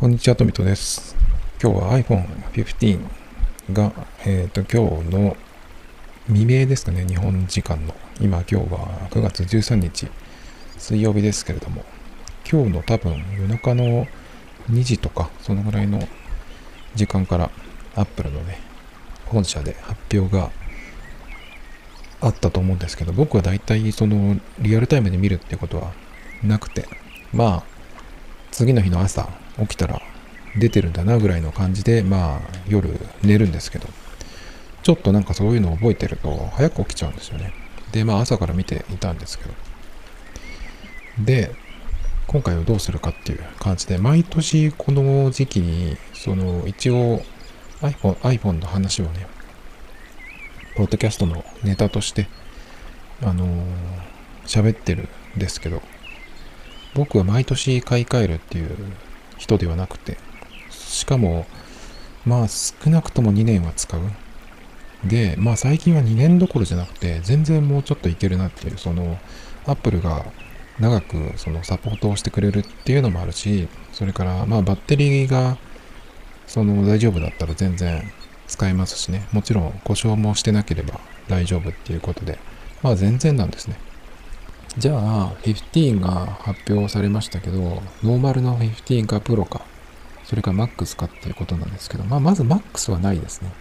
こんにちは、トミトです。今日は iPhone 15が、えっ、ー、と、今日の未明ですかね、日本時間の。今、今日は9月13日、水曜日ですけれども、今日の多分夜中の2時とか、そのぐらいの時間から Apple のね、本社で発表があったと思うんですけど、僕は大体そのリアルタイムで見るってことはなくて、まあ、次の日の朝、起きたら出てるんだなぐらいの感じで、まあ夜寝るんですけど、ちょっとなんかそういうのを覚えてると早く起きちゃうんですよね。で、まあ朝から見ていたんですけど。で、今回はどうするかっていう感じで、毎年この時期に、その一応 iPhone, iPhone の話をね、ポッドキャストのネタとして、あのー、喋ってるんですけど、僕は毎年買い替えるっていう人ではなくて、しかも、まあ少なくとも2年は使う。で、まあ最近は2年どころじゃなくて、全然もうちょっといけるなっていう、その、アップルが長くそのサポートをしてくれるっていうのもあるし、それからまあバッテリーがその大丈夫だったら全然使えますしね、もちろん故障もしてなければ大丈夫っていうことで、まあ全然なんですね。じゃあ、15が発表されましたけど、ノーマルの15かプロか、それか MAX かっていうことなんですけど、まあ、まず MAX はないですね。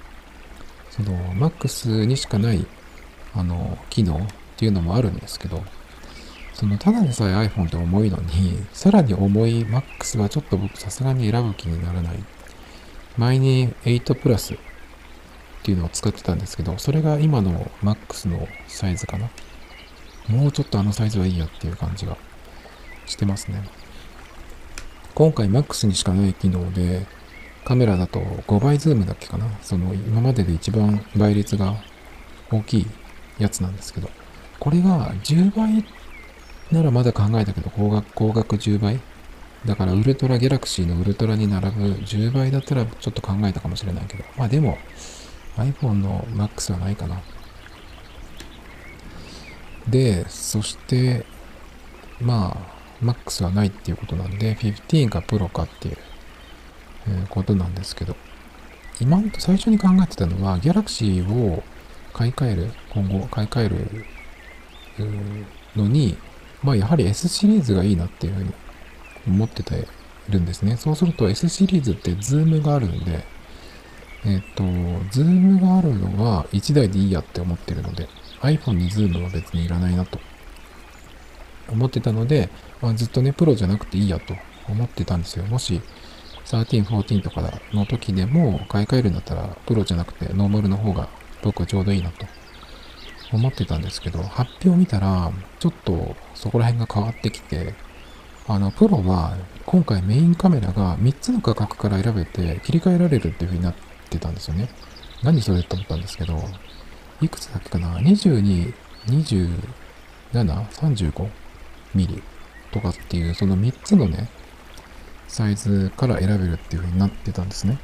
その MAX にしかない、あの、機能っていうのもあるんですけど、その、ただでさえ iPhone って重いのに、さらに重い MAX はちょっと僕さすがに選ぶ気にならない。前に8プラスっていうのを使ってたんですけど、それが今の MAX のサイズかな。もうちょっとあのサイズはいいやっていう感じがしてますね。今回 MAX にしかない機能で、カメラだと5倍ズームだっけかなその今までで一番倍率が大きいやつなんですけど、これが10倍ならまだ考えたけど、高額、高額10倍だからウルトラギャラクシーのウルトラに並ぶ10倍だったらちょっと考えたかもしれないけど、まあでも iPhone の MAX はないかな。で、そして、まあ、MAX はないっていうことなんで、15かプロかっていう、え、ことなんですけど、今、最初に考えてたのは、Galaxy を買い替える、今後買い替えるのに、まあやはり S シリーズがいいなっていうふうに思ってているんですね。そうすると S シリーズってズームがあるんで、えっ、と、ズームがあるのは1台でいいやって思ってるので、iPhone にズームは別にいらないなと思ってたので、まあ、ずっとね、プロじゃなくていいやと思ってたんですよ。もし、13、14とかの時でも買い替えるんだったら、プロじゃなくてノーマルの方が僕はちょうどいいなと思ってたんですけど、発表見たら、ちょっとそこら辺が変わってきて、あの、プロは今回メインカメラが3つの価格から選べて切り替えられるっていう風になってたんですよね。何それって思ったんですけど、いくつだっけかな ?22、27、35ミリとかっていう、その3つのね、サイズから選べるっていう風になってたんですね。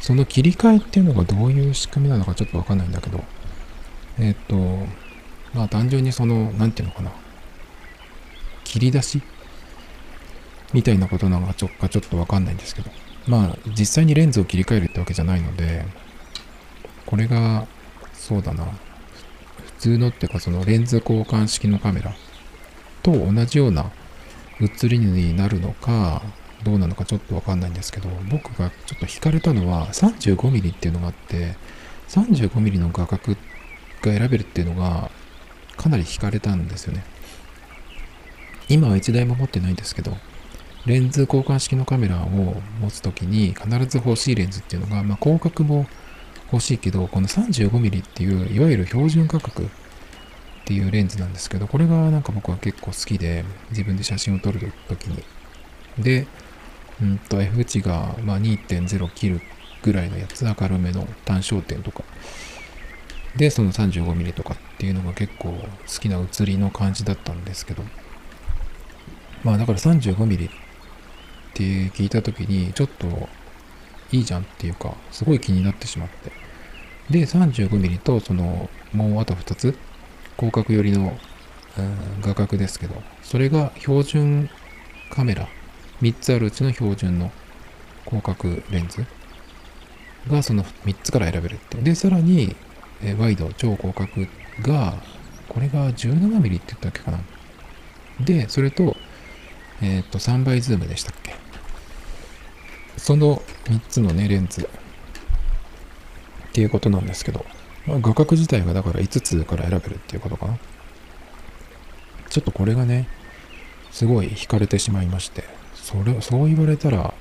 その切り替えっていうのがどういう仕組みなのかちょっとわかんないんだけど、えっ、と、まあ単純にその、なんていうのかな？切り出し？みたいなことなのかちょかちょっとわかんないんですけど、まあ実際にレンズを切り替えるってわけじゃないので、これがそうだな。普通のっていうかそのレンズ交換式のカメラと同じような写りになるのか、どうなのかちょっとわかんないんですけど、僕がちょっと惹かれたのは 35mm っていうのがあって、35mm の画角が選べるっていうのがかなり惹かれたんですよね。今は1台も持ってないんですけど、レンズ交換式のカメラを持つときに必ず欲しいレンズっていうのが、まあ、広角も欲しいけど、この 35mm っていう、いわゆる標準価格っていうレンズなんですけど、これがなんか僕は結構好きで、自分で写真を撮るときに。で、うんと F 値がま2.0切るぐらいのやつ、明るめの単焦点とか。で、その 35mm とかっていうのが結構好きな写りの感じだったんですけど、まあだから 35mm って聞いたときに、ちょっといいじゃんっていうか、すごい気になってしまって。で、35mm と、その、もうあと2つ、広角寄りの、画角ですけど、それが標準カメラ3つあるうちの標準の広角レンズがその3つから選べるって。で、さらに、えワイド、超広角が、これが 17mm って言ったっけかな。で、それと、えっ、ー、と、3倍ズームでしたっけ。その3つのね、レンズっていうことなんですけど、まあ、画角自体がだから5つから選べるっていうことかな。ちょっとこれがね、すごい惹かれてしまいまして、それ、そう言われたら、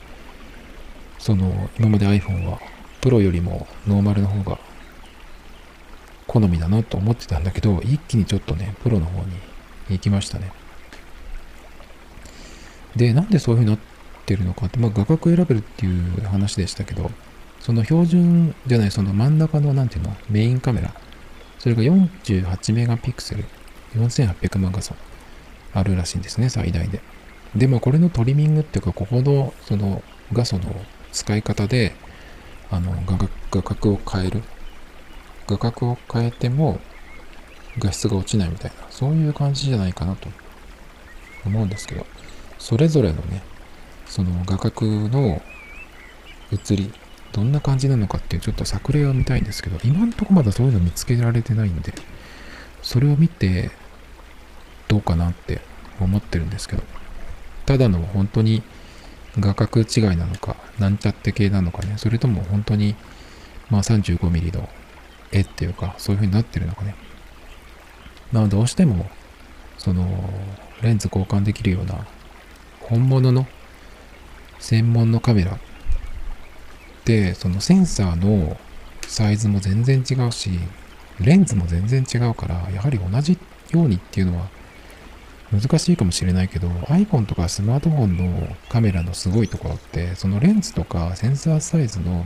その、今まで iPhone は、プロよりもノーマルの方が好みだなと思ってたんだけど、一気にちょっとね、プロの方に行きましたね。で、なんでそういう風になってるのかって、まあ画角選べるっていう話でしたけど、その標準じゃない、その真ん中の、なんていうの、メインカメラ。それが48メガピクセル、4800万画素。あるらしいんですね、最大で。で、まあこれのトリミングっていうか、ここの、その画素の使い方で、あの画角、画角を変える。画角を変えても画質が落ちないみたいな、そういう感じじゃないかなと。思うんですけど、それぞれのね、その画角の映り。どんな感じなのかっていうちょっと作例を見たいんですけど、今んとこまだそういうの見つけられてないんで、それを見てどうかなって思ってるんですけど、ただの本当に画角違いなのか、なんちゃって系なのかね、それとも本当にまあ 35mm の絵っていうか、そういう風になってるのかね。まあどうしても、その、レンズ交換できるような本物の専門のカメラで、そのセンサーのサイズも全然違うし、レンズも全然違うから、やはり同じようにっていうのは難しいかもしれないけど、iPhone とかスマートフォンのカメラのすごいところって、そのレンズとかセンサーサイズの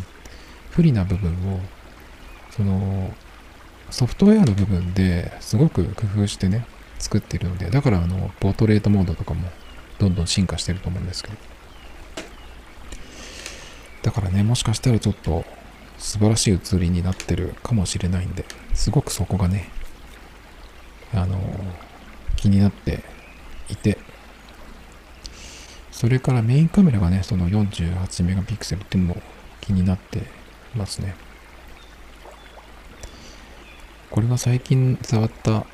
不利な部分を、そのソフトウェアの部分ですごく工夫してね、作ってるので、だからあの、ポートレートモードとかもどんどん進化してると思うんですけど。だからね、もしかしたらちょっと素晴らしい写りになってるかもしれないんで、すごくそこがね、あの、気になっていて、それからメインカメラがね、その48メガピクセルっていうのも気になってますね。これは最近触った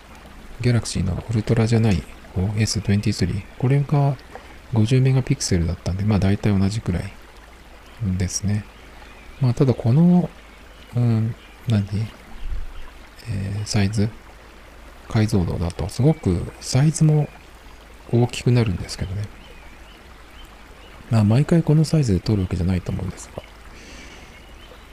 ギャラクシーのウルトラじゃない OS23。これが50メガピクセルだったんで、まあ大体同じくらいですね。まあ、ただこの、うん、何？えー、サイズ？解像度だとすごくサイズも大きくなるんですけどね。まあ、毎回このサイズで撮るわけじゃないと思うんですが。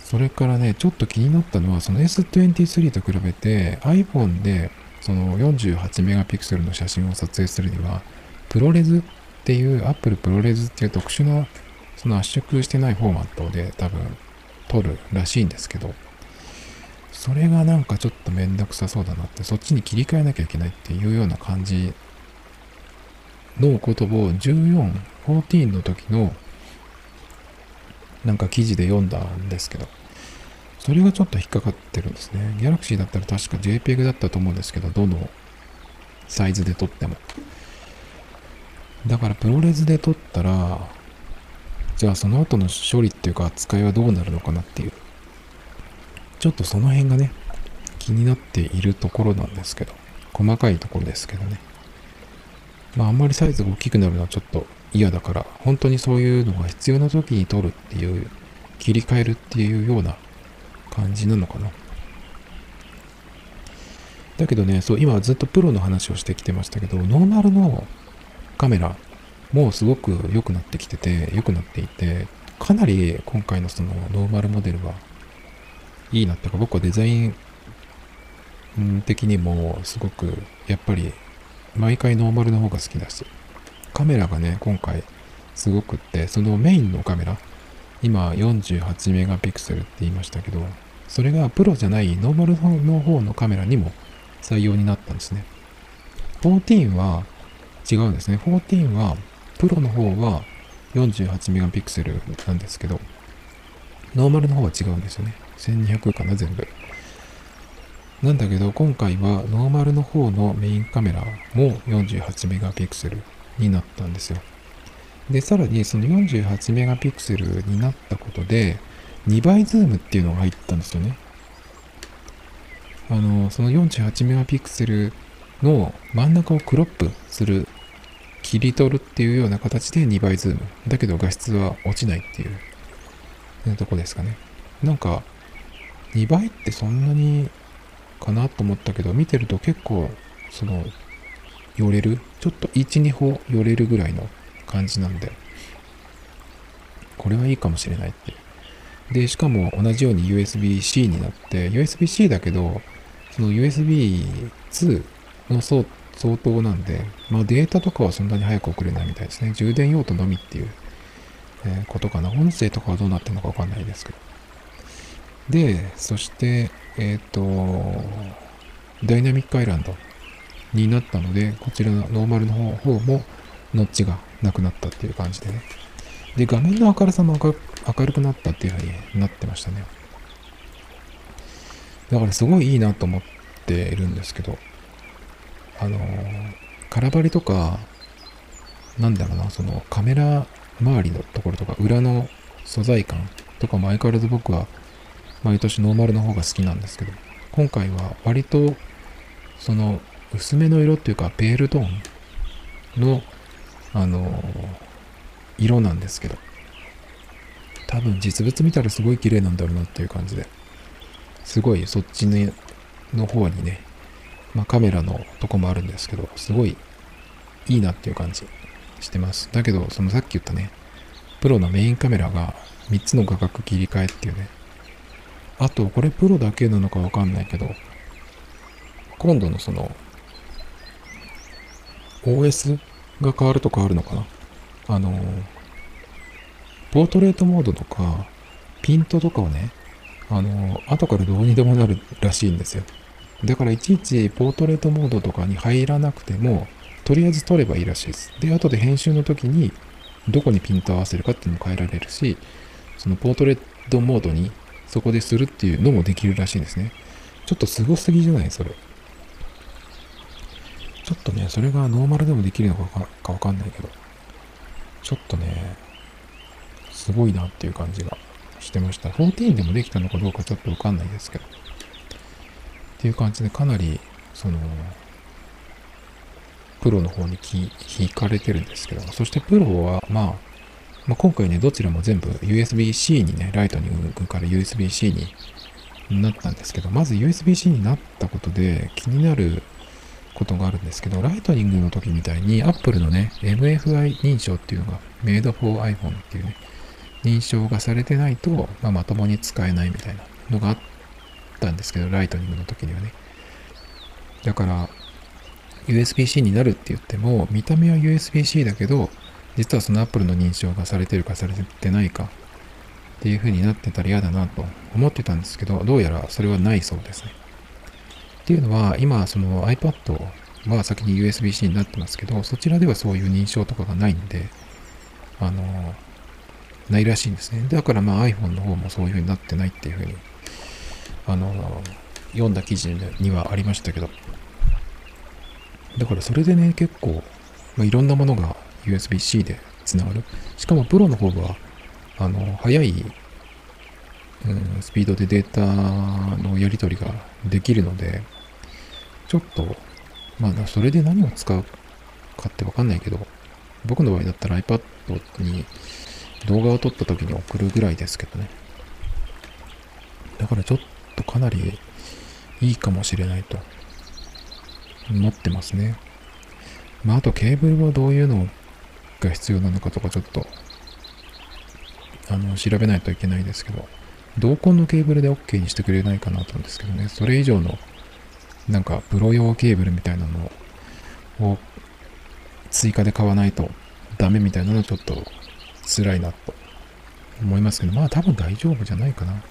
それからね、ちょっと気になったのは、その S23 と比べて iPhone でその48メガピクセルの写真を撮影するには、プロレズっていう、Apple プロレズっていう特殊なその圧縮してないフォーマットで多分撮るらしいんですけど、それがなんかちょっとめんどくさそうだなって、そっちに切り替えなきゃいけないっていうような感じのことを14、14の時のなんか記事で読んだんですけど、それがちょっと引っかかってるんですね。Galaxy だったら確か JPEG だったと思うんですけど、どのサイズで撮っても。だからプロレスで撮ったら、じゃあその後の処理っていうか扱いはどうなるのかなっていう、ちょっとその辺がね、気になっているところなんですけど、細かいところですけどね。まああんまりサイズが大きくなるのはちょっと嫌だから、本当にそういうのが必要な時に撮るっていう、切り替えるっていうような感じなのかな。だけどね、そう、今ずっとプロの話をしてきてましたけど、ノーマルのカメラもうすごく良くなってきてて、良くなっていて、かなり今回のそのノーマルモデルはいいなってか、僕はデザイン的にもすごくやっぱり毎回ノーマルの方が好きだし、カメラがね、今回すごくって、そのメインのカメラ、今48メガピクセルって言いましたけど、それがプロじゃないノーマルの方のカメラにも採用になったんですね。14は違うんですね。14はプロの方は48メガピクセルなんですけど、ノーマルの方は違うんですよね。1200かな、全部。なんだけど、今回はノーマルの方のメインカメラも48メガピクセルになったんですよ。で、さらにその48メガピクセルになったことで、2倍ズームっていうのが入ったんですよね。あの、その48メガピクセルの真ん中をクロップする、切り取るっていうような形で2倍ズーム。だけど画質は落ちないっていうとこですかね。なんか、2倍ってそんなにかなと思ったけど、見てると結構、その、寄れる、ちょっと1、2歩寄れるぐらいの感じなんで、これはいいかもしれないってで、しかも同じように USB-C になって、USB-C だけど、その USB2 の相当なんで、まあデータとかはそんなに早く送れないみたいですね。充電用途のみっていう、えことかな。音声とかはどうなってるのかわかんないですけど。で、そして、えっ、ー、と、ダイナミックアイランドになったので、こちらのノーマルの方もノッチがなくなったっていう感じでね。で、画面の明るさも明るくなったっていうふうになってましたね。だからすごいいいなと思っているんですけど、あの、空張りとか、なんだろうな、そのカメラ周りのところとか、裏の素材感とかも相変わらず僕は毎年ノーマルの方が好きなんですけど、今回は割とその薄めの色っていうかペールトーンのあの色なんですけど多分実物見たらすごい綺麗なんだろうなっていう感じですごいそっちの方にね、まあ、カメラのとこもあるんですけどすごいいいなっていう感じしてます。だけどそのさっき言ったねプロのメインカメラが3つの画角切り替えっていうね。あとこれプロだけなのかわかんないけど今度のその OS が変わると変わるのかな？あのポートレートモードとか、ピントとかをね、あの、後からどうにでもなるらしいんですよ。だからいちいちポートレートモードとかに入らなくても、とりあえず撮ればいいらしいです。で、後で編集の時に、どこにピント合わせるかっていうのも変えられるし、そのポートレートモードにそこでするっていうのもできるらしいんですね。ちょっとすすぎじゃないそれ。ちょっとね、それがノーマルでもできるのかわかんないけど、ちょっとね、すごいなっていう感じがしてました。14でもできたのかどうかちょっとわかんないですけど。っていう感じでかなり、その、プロの方に引かれてるんですけど、そしてプロは、まあ、まあ、今回ね、どちらも全部 USB-C にね、ライトニングから USB-C になったんですけど、まず USB-C になったことで気になることがあるんですけど、ライトニングの時みたいに Apple のね、MFI 認証っていうのが Made for iPhone っていうね、認証がされてないと、まあ、まともに使えないみたいなのがあってったんですけど、ライトニングの時にはね。だから、USB-C になるって言っても、見た目は USB-C だけど、実はその Apple の認証がされてるかされてないかっていう風になってたら嫌だなと思ってたんですけど、どうやらそれはないそうですね。っていうのは、今、その iPad は先に USB-C になってますけど、そちらではそういう認証とかがないんで、あの、ないらしいんですね。だからまあ iPhone の方もそういう風になってないっていう風に、あの、読んだ記事にはありましたけど。だからそれでね、結構、まあ、いろんなものが USB-C でつながる。しかもプロの方は、あの、速い、うん、スピードでデータのやり取りができるので、ちょっと、まあ、それで何を使うかってわかんないけど、僕の場合だったら iPad に動画を撮った時に送るぐらいですけどね。だからちょっとかなりいいかもしれないと思ってますね。まあ、あとケーブルはどういうのが必要なのかとかちょっと、あの、調べないといけないですけど、同梱のケーブルで OK にしてくれないかなと思うんですけどね、それ以上の、なんか、プロ用ケーブルみたいなのを追加で買わないとダメみたいなのはちょっと辛いなと思いますけど、まあ多分大丈夫じゃないかな。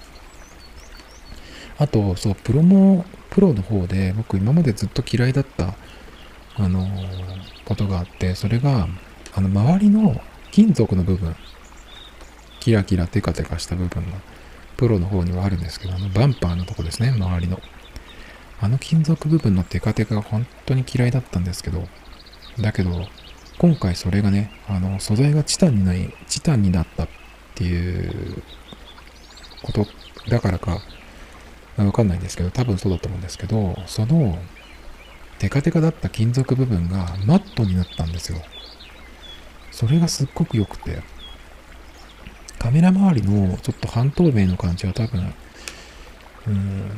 あと、そう、プロも、プロの方で僕今までずっと嫌いだった、あのことがあって、それが、あの、周りの金属の部分、キラキラテカテカした部分が、プロの方にはあるんですけど、あの、バンパーのとこですね、周りの。あの金属部分のテカテカが本当に嫌いだったんですけど、だけど、今回それがね、あの、素材がチタンにない、チタンになったっていうことだからか、わかんないんですけど、多分そうだと思うんですけど、その、テカテカだった金属部分がマットになったんですよ。それがすっごく良くて、カメラ周りのちょっと半透明の感じは多分、うん、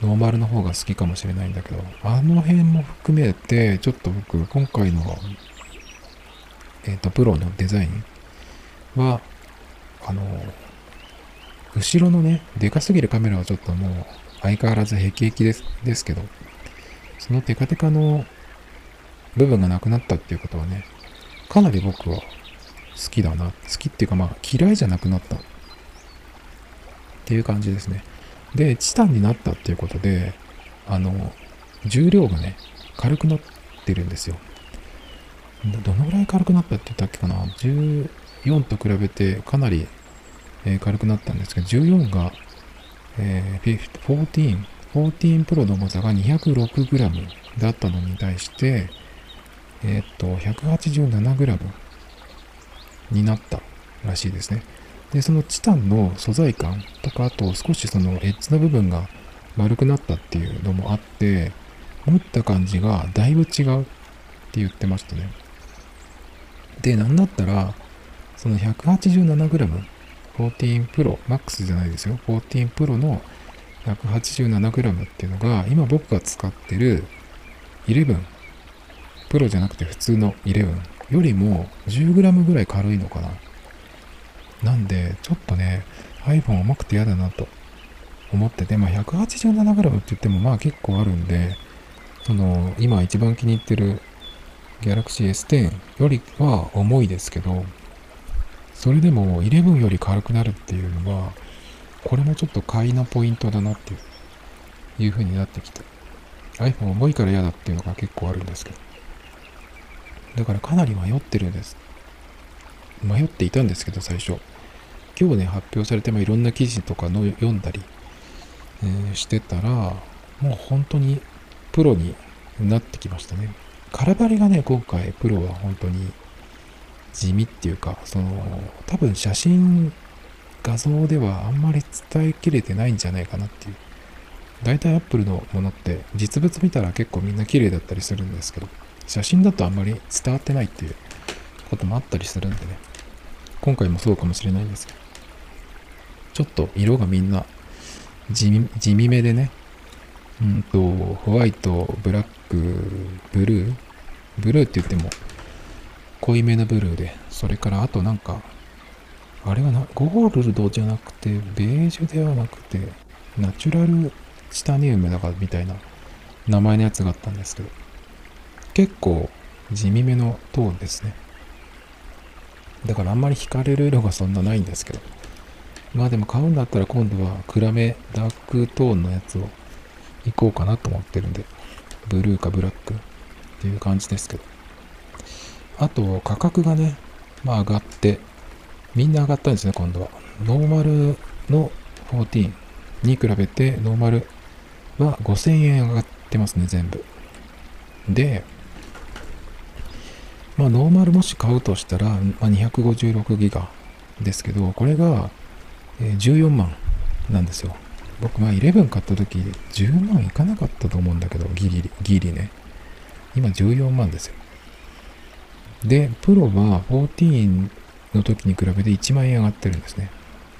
ノーマルの方が好きかもしれないんだけど、あの辺も含めて、ちょっと僕、今回の、えっ、ー、と、プロのデザインは、あの、後ろのね、でかすぎるカメラはちょっともう、相変わらずヘキヘキですですけど、そのテカテカの部分がなくなったっていうことはね、かなり僕は好きだな。好きっていうかまあ嫌いじゃなくなったっていう感じですね。で、チタンになったっていうことで、あの、重量がね、軽くなってるんですよ。どのぐらい軽くなったって言ったっけかな ?14 と比べてかなり、え、軽くなったんですけど、14が、えー、14、14 Pro の重さが 206g だったのに対して、えー、っと、187g になったらしいですね。で、そのチタンの素材感とか、あと少しそのエッジの部分が丸くなったっていうのもあって、持った感じがだいぶ違うって言ってましたね。で、なんだったら、その 187g、14 Pro、Max じゃないですよ。14 Pro の 187g っていうのが、今僕が使ってる11、プロじゃなくて普通の11よ。りも 10g ぐらい軽いのかな。なんで、ちょっとね、iPhone 重くて嫌だなと思ってて、まあ 187g って言ってもまあ結構あるんで、その、今一番気に入ってる Galaxy S10 よ。りは重いですけど、それでも11より軽くなるっていうのは、これもちょっと買いのポイントだなっていういう風になってきて。iPhone 重いから嫌だっていうのが結構あるんですけど。だからかなり迷ってるんです。迷っていたんですけど最初。今日ね発表されて、まあ、いろんな記事とかの読んだり、えー、してたらもう本当にプロになってきましたね。空張りがね今回プロは本当に地味っていうかその多分写真画像ではあんまり伝えきれてないんじゃないかなっていう。大体 Apple のものって実物見たら結構みんな綺麗だったりするんですけど、写真だとあんまり伝わってないっていうこともあったりするんでね。今回もそうかもしれないんですけど。ちょっと色がみんな地味地味めでね。うんと、ホワイト、ブラック、ブルー？ブルーって言っても濃いめのブルーで、それからあとなんかあれはな、ゴールドじゃなくて、ベージュではなくて、ナチュラルチタニウムだからみたいな名前のやつがあったんですけど、結構地味めのトーンですね。だからあんまり惹かれる色がそんなないんですけど。まあでも買うんだったら今度は暗め、ダークトーンのやつを行こうかなと思ってるんで、ブルーかブラックっていう感じですけど。あと価格がね、まあ上がって、みんな上がったんですね、今度は。ノーマルの14に比べて、ノーマルは5000円上がってますね、全部。で、まあ、ノーマルもし買うとしたら、まあ、256ギガですけど、これが14万なんですよ。僕、まあ、11買った時、10万いかなかったと思うんだけど、ギリ、ギリね。今14万ですよ。で、プロは14の時に比べて1万円上がってるんですね。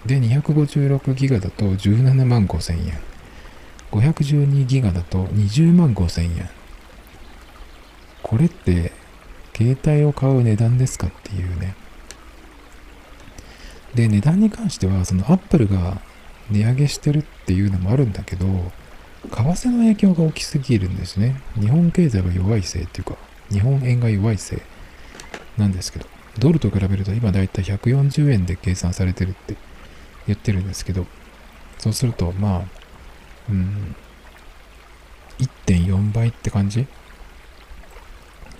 で、256ギガだと17万5千円。512ギガだと20万5千円。これって、携帯を買う値段ですかっていうね。で、値段に関しては、そのアップルが値上げしてるっていうのもあるんだけど、為替の影響が大きすぎるんですね。日本経済が弱いせいっていうか、日本円が弱いせいなんですけど。ドルと比べると今だいたい140円で計算されてるって言ってるんですけど、そうすると、まあ、うん、1.4倍って感じ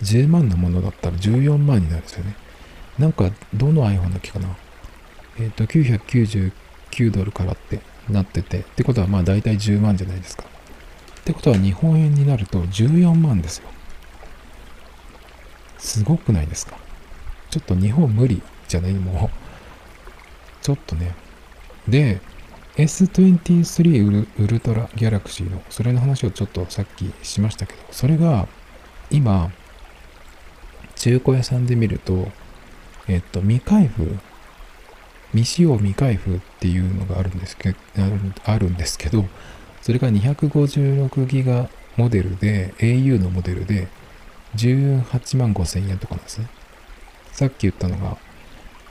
?10 万のものだったら14万になるんですよね。なんか、どの iPhone だっけかな？えっ、ー、と、999ドルからってなってて、ってことはまあ大体10万じゃないですか。ってことは日本円になると14万ですよ。すごくないですか？ちょっと日本無理じゃない？もう。ちょっとね。で、S23 ウルウルトラギャラクシーの、それの話をちょっとさっきしましたけど、それが今、中古屋さんで見ると、えっと、未開封、未使用未開封っていうのがあるんですけど、あるんですけど、それが256ギガモデルで、au のモデルで、18万5千円とかなんですね。さっき言ったのが、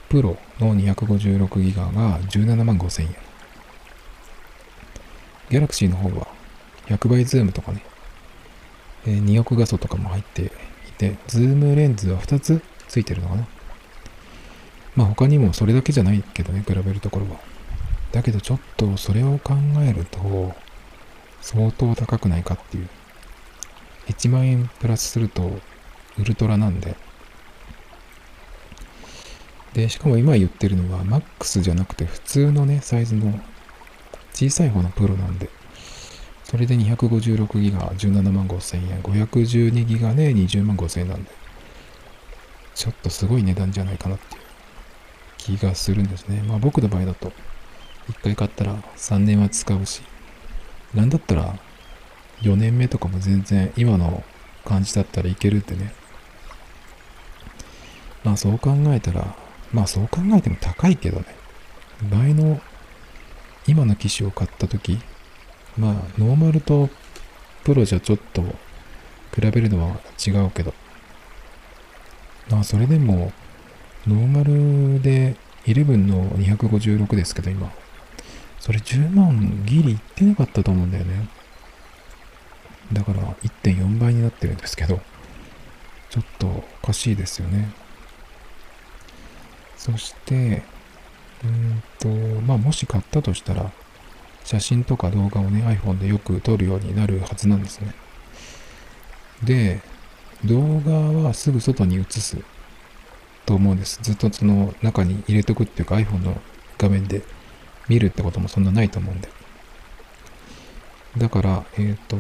プロの256ギガが17万5千円。ギャラクシーの方は100倍ズームとかね、えー、2億画素とかも入っていて、ズームレンズは2つついてるのかな。まあ他にもそれだけじゃないけどね、比べるところは。だけどちょっとそれを考えると、相当高くないかっていう。1万円プラスすると、ウルトラなんで。で、しかも今言ってるのは、マックスじゃなくて普通のね、サイズの小さい方のプロなんで、それで256ギガ17万5千円、512ギガで20万5千円なんで、ちょっとすごい値段じゃないかなっていう。気がするんですね。まあ僕の場合だと、1回買ったら3年は使うし、なんだったら4年目とかも全然今の感じだったらいけるってね。まあそう考えたら、まあそう考えても高いけどね。前の今の機種を買った時まあノーマルとプロじゃちょっと比べるのは違うけどまあそれでもノーマルで11の256ですけど今それ10万ギリいってなかったと思うんだよねだから1.4倍になってるんですけどちょっとおかしいですよねそしてうんと、まあ、もし買ったとしたら、写真とか動画をね、iPhone でよく撮るようになるはずなんですね。で、動画はすぐ外に映すと思うんです。ずっとその中に入れとくっていうか iPhone の画面で見るってこともそんなないと思うんで。だから、えっ、ー、と、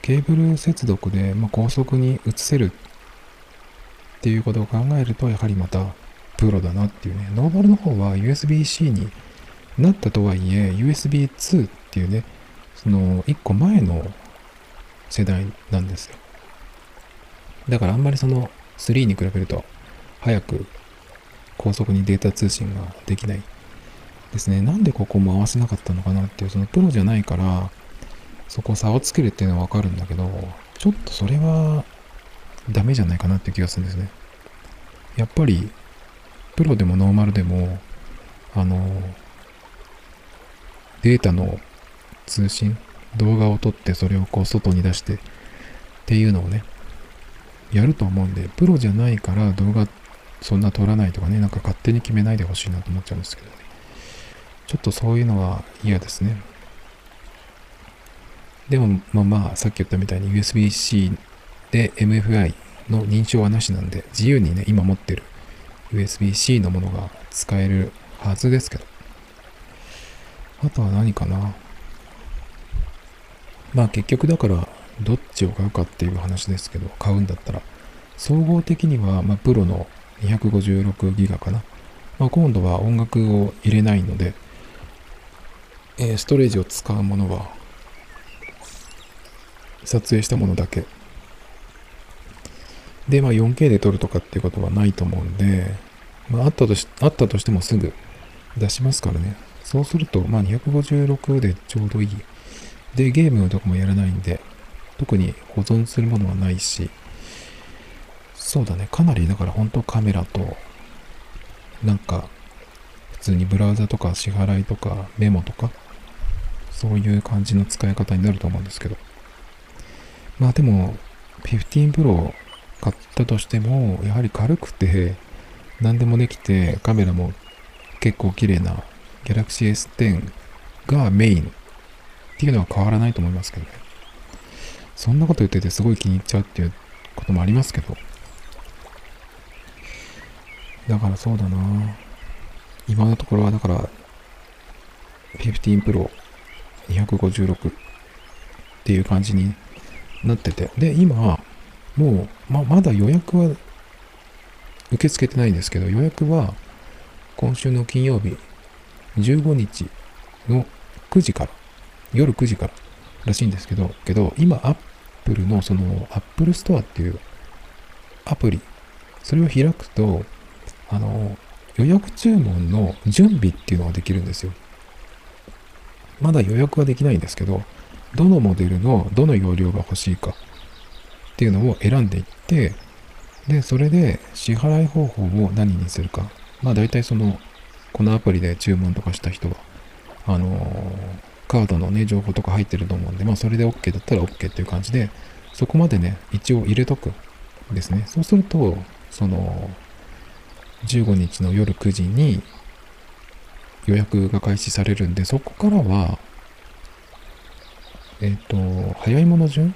ケーブル接続で、まあ、高速に移せるっていうことを考えると、やはりまたプロだなっていうね。ノーマルの方は USB-C になったとはいえ、USB-2 っていうね、その1個前の世代なんですよ。だからあんまりその3に比べると早く高速にデータ通信ができないですね。なんでここも合わせなかったのかなっていう、そのプロじゃないから、そこ差をつけるっていうのはわかるんだけど、ちょっとそれはダメじゃないかなっていう気がするんですね。やっぱりプロでもノーマルでも、あの、データの通信、動画を撮ってそれをこう外に出してっていうのをね、やると思うんで、プロじゃないから動画そんな撮らないとかね、なんか勝手に決めないでほしいなと思っちゃうんですけどね。ちょっとそういうのは嫌ですね。でも、まあまあ、さっき言ったみたいに USB-C で MFI の認証はなしなんで、自由にね、今持ってる USB-C のものが使えるはずですけど。あとは何かな。まあ結局だからどっちを買うかっていう話ですけど、買うんだったら、総合的には、まあ、プロの256ギガかな。まあ、今度は音楽を入れないので、えー、ストレージを使うものは、撮影したものだけで、まあ 4K で撮るとかっていうことはないと思うんで、まああったとし、あったとしてもすぐ出しますからね。そうすると、まあ256でちょうどいい。で、ゲームとかもやらないんで、特に保存するものはないし、そうだね、かなりだから本当カメラと、なんか、通にブラウザとか支払いとかメモとか、そういう感じの使い方になると思うんですけど。まあでも、15 Pro 買ったとしても、やはり軽くて、何でもできて、カメラも結構綺麗な Galaxy S10 がメインっていうのは変わらないと思いますけどね。そんなこと言っててすごい気に入っちゃうっていうこともありますけど。だからそうだな今のところはだから、15 Pro 256っていう感じになってて。で、今、もう、ま、まだ予約は受け付けてないんですけど、予約は今週の金曜日15日の9時から、夜9時かららしいんですけど、けど今 Apple のその Apple Store っていうアプリ、それを開くと、あの、予約注文の準備っていうのができるんですよ。まだ予約はできないんですけど、どのモデルのどの容量が欲しいかっていうのを選んでいって、で、それで支払い方法を何にするか。まあ大体その、このアプリで注文とかした人は、あのー、カードのね、情報とか入ってると思うんで、まあそれで OK だったら OK っていう感じで、そこまでね、一応入れとくんですね。そうすると、その、15日の夜9時に予約が開始されるんで、そこからは、えっ、ー、と、早いもの順？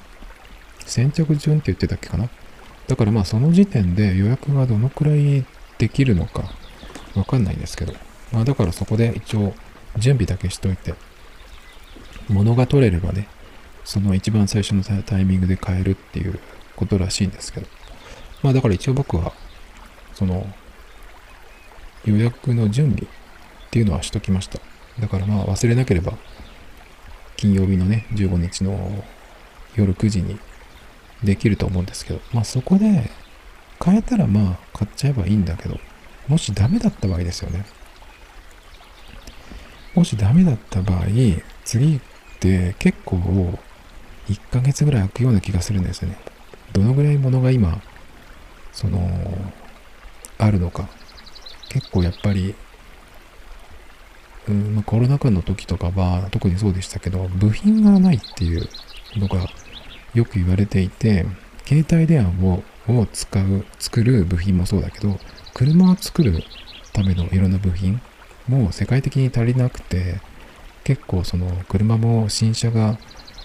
先着順って言ってたっけかな？だからまあその時点で予約がどのくらいできるのかわかんないんですけど、まあだからそこで一応準備だけしといて、物が取れればね、その一番最初のタイミングで買えるっていうことらしいんですけど、まあだから一応僕は、その予約の準備っていうのはしときました。だからまあ忘れなければ、金曜日のね、15日の夜9時にできると思うんですけど、まあそこで変えたらまあ買っちゃえばいいんだけど、もしダメだった場合ですよね。もしダメだった場合、次って結構1ヶ月ぐらい空くような気がするんですよね。どのぐらいものが今、その、あるのか。結構やっぱりうんまあ、コロナ禍の時とかは特にそうでしたけど、部品がないっていうのがよく言われていて、携帯電話をを使う、作る部品もそうだけど、車を作るためのいろんな部品も世界的に足りなくて、結構その車も新車が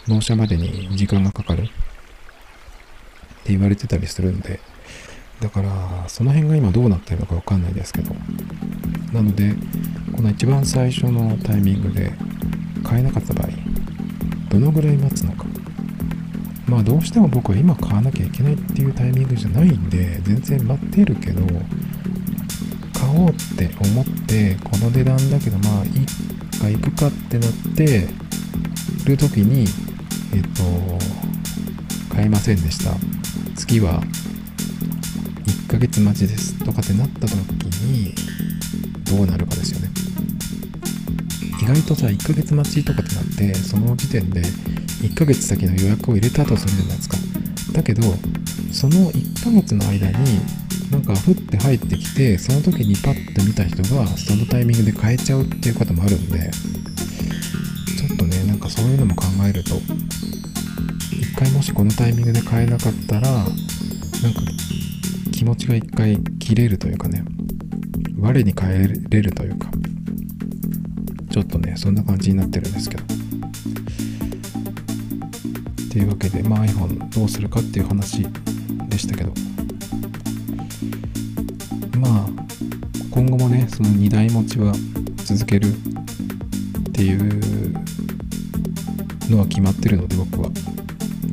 納車までに時間がかかるって言われてたりするんで、だから、その辺が今どうなってるのかわかんないですけど。なので、この一番最初のタイミングで買えなかった場合、どのぐらい待つのか。まあどうしても僕は今買わなきゃいけないっていうタイミングじゃないんで、全然待ってるけど、買おうって思って、この値段だけど、まあ、いか行くかってなってる時に、えっと、買えませんでした。次は月待ちですとかってなった時にどうなるかですよね。意外とさ1ヶ月待ちとかってなってその時点で1ヶ月先の予約を入れたとするじゃないですか。だけどその1ヶ月の間になんか降って入ってきてその時にパッと見た人がそのタイミングで変えちゃうっていうこともあるんでちょっとねなんかそういうのも考えると一回もしこのタイミングで変えなかったらなんか気持ちが一回切れるというかね我に返れるというかちょっとねそんな感じになってるんですけど。っていうわけで、まあ、iPhone どうするかっていう話でしたけど。まあ今後もねその2台持ちは続けるっていうのは決まってるので僕は。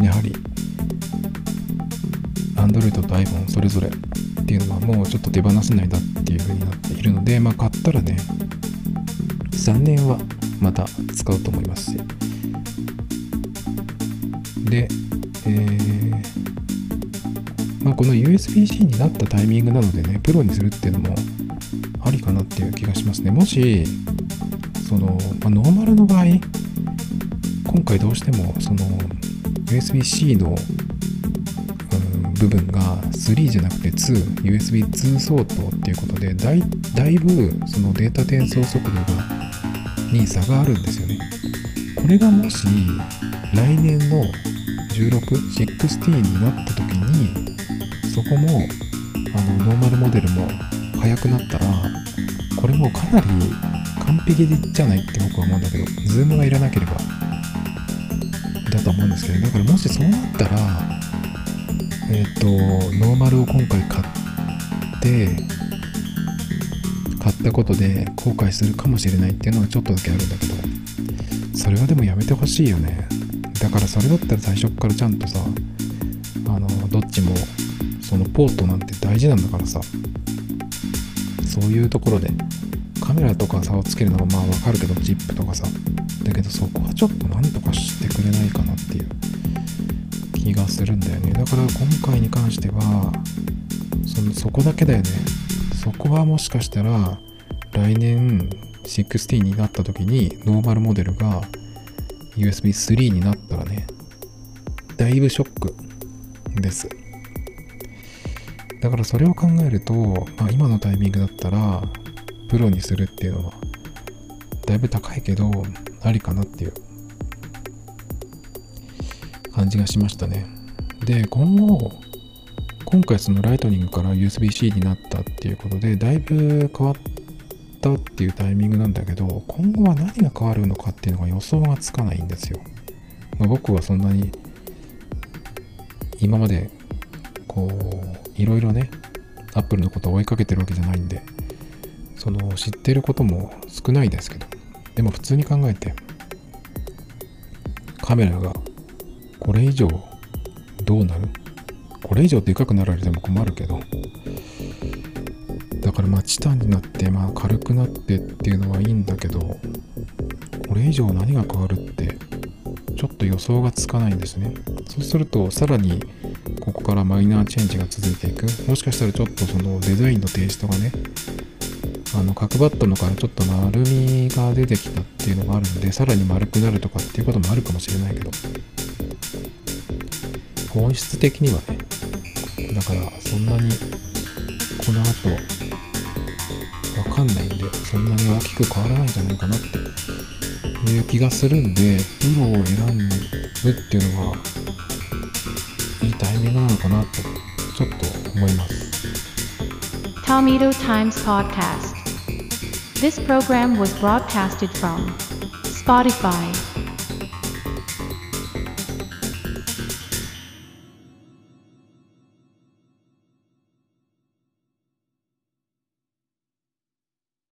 やはり Android と iPhone それぞれっていうのはもうちょっと手放せないなっていう風になっているので、まあ買ったらね、3年はまた使うと思いますし。で、えー、まあ、この USB-C になったタイミングなのでね、プロにするっていうのもありかなっていう気がしますね。もし、その、まあ、ノーマルの場合、今回どうしても、その、USB-C の部分が3じゃなくて2、USB2 相当っていうことでだい、ぶそのデータ転送速度がに差があるんですよね。これがもし来年の16、16になった時に、そこもあのノーマルモデルも速くなったら、これもかなり完璧じゃないって僕は思うんだけど、ズームがいらなければだと思うんですけど、だからもしそうなったら、えっ、ー、と、ノーマルを今回買って、買ったことで後悔するかもしれないっていうのはちょっとだけあるんだけど、それはでもやめてほしいよね。だからそれだったら最初からちゃんとさ、あの、どっちもそのポートなんて大事なんだからさそういうところでカメラとか差をつけるのはまあわかるけどジップとかさだけどそこはちょっとなんとかしてくれないかなっていう気がするんだよね。だから今回に関してはそのそこだけだよね。そこはもしかしたら来年16になった時にノーマルモデルが USB3 になったらねだいぶショックです。だからそれを考えると、まあ、今のタイミングだったらプロにするっていうのはだいぶ高いけどありかなっていう。感じがしましたね。で今後今回そのライトニングから USB-C になったっていうことでだいぶ変わったっていうタイミングなんだけど今後は何が変わるのかっていうのが予想がつかないんですよ、まあ、僕はそんなに今までこういろいろねアップルのことを追いかけてるわけじゃないんでその知ってることも少ないですけどでも普通に考えてカメラがこれ以上どうなる？これ以上でかくなられても困るけど。だからまあチタンになってまあ軽くなってっていうのはいいんだけどこれ以上何が変わるってちょっと予想がつかないんですね。そうするとさらにここからマイナーチェンジが続いていく。もしかしたらちょっとそのデザインのテイストがねあの角張ったのからちょっと丸みが出てきたっていうのがあるんでさらに丸くなるとかっていうこともあるかもしれないけど。本質的にはねだからそんなにこの後わかんないんでそんなに大きく変わらないんじゃないかなっていう気がするんでプロを選ぶっていうのがいいタイミングなのかなとちょっと思います Talmido Times Podcast. This program was broadcasted from Spotify.